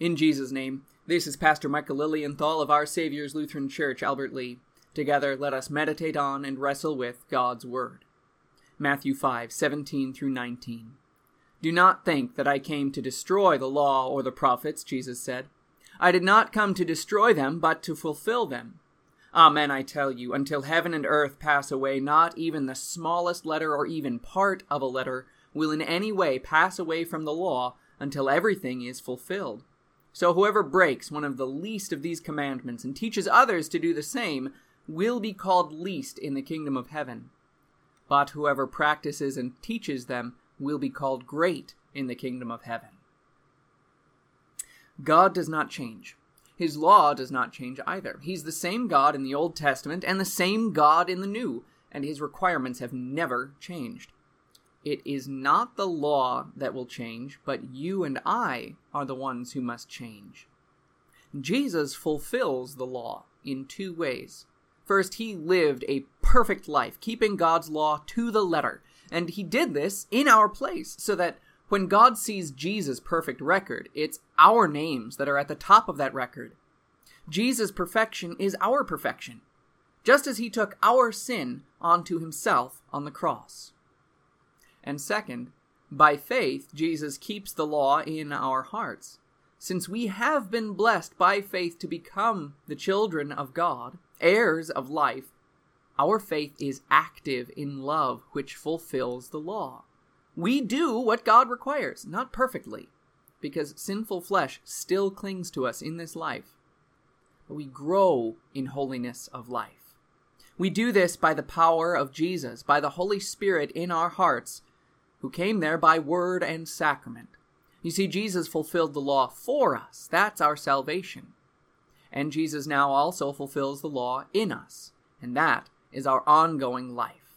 In Jesus' name, this is Pastor Michael Lilienthal of Our Savior's Lutheran Church, Albert Lea. Together, let us meditate on and wrestle with God's Word. Matthew 5 17 through 19. Do not think that I came to destroy the law or the prophets, Jesus said. I did not come to destroy them, but to fulfill them. Amen, I tell you, until heaven and earth pass away, not even the smallest letter or even part of a letter will in any way pass away from the law until everything is fulfilled. So whoever breaks one of the least of these commandments and teaches others to do the same will be called least in the kingdom of heaven. But whoever practices and teaches them will be called great in the kingdom of heaven. God does not change. His law does not change either. He's the same God in the Old Testament and the same God in the New, and his requirements have never changed. It is not the law that will change, but you and I are the ones who must change. Jesus fulfills the law in two ways. First, he lived a perfect life, keeping God's law to the letter, and he did this in our place, so that when God sees Jesus' perfect record, it's our names that are at the top of that record. Jesus' perfection is our perfection, just as he took our sin onto himself on the cross. And second, by faith, Jesus keeps the law in our hearts. Since we have been blessed by faith to become the children of God, heirs of life, our faith is active in love which fulfills the law. We do what God requires, not perfectly, because sinful flesh still clings to us in this life. But we grow in holiness of life. We do this by the power of Jesus, by the Holy Spirit in our hearts, who came there by word and sacrament. You see, Jesus fulfilled the law for us. That's our salvation. And Jesus now also fulfills the law in us. And that is our ongoing life.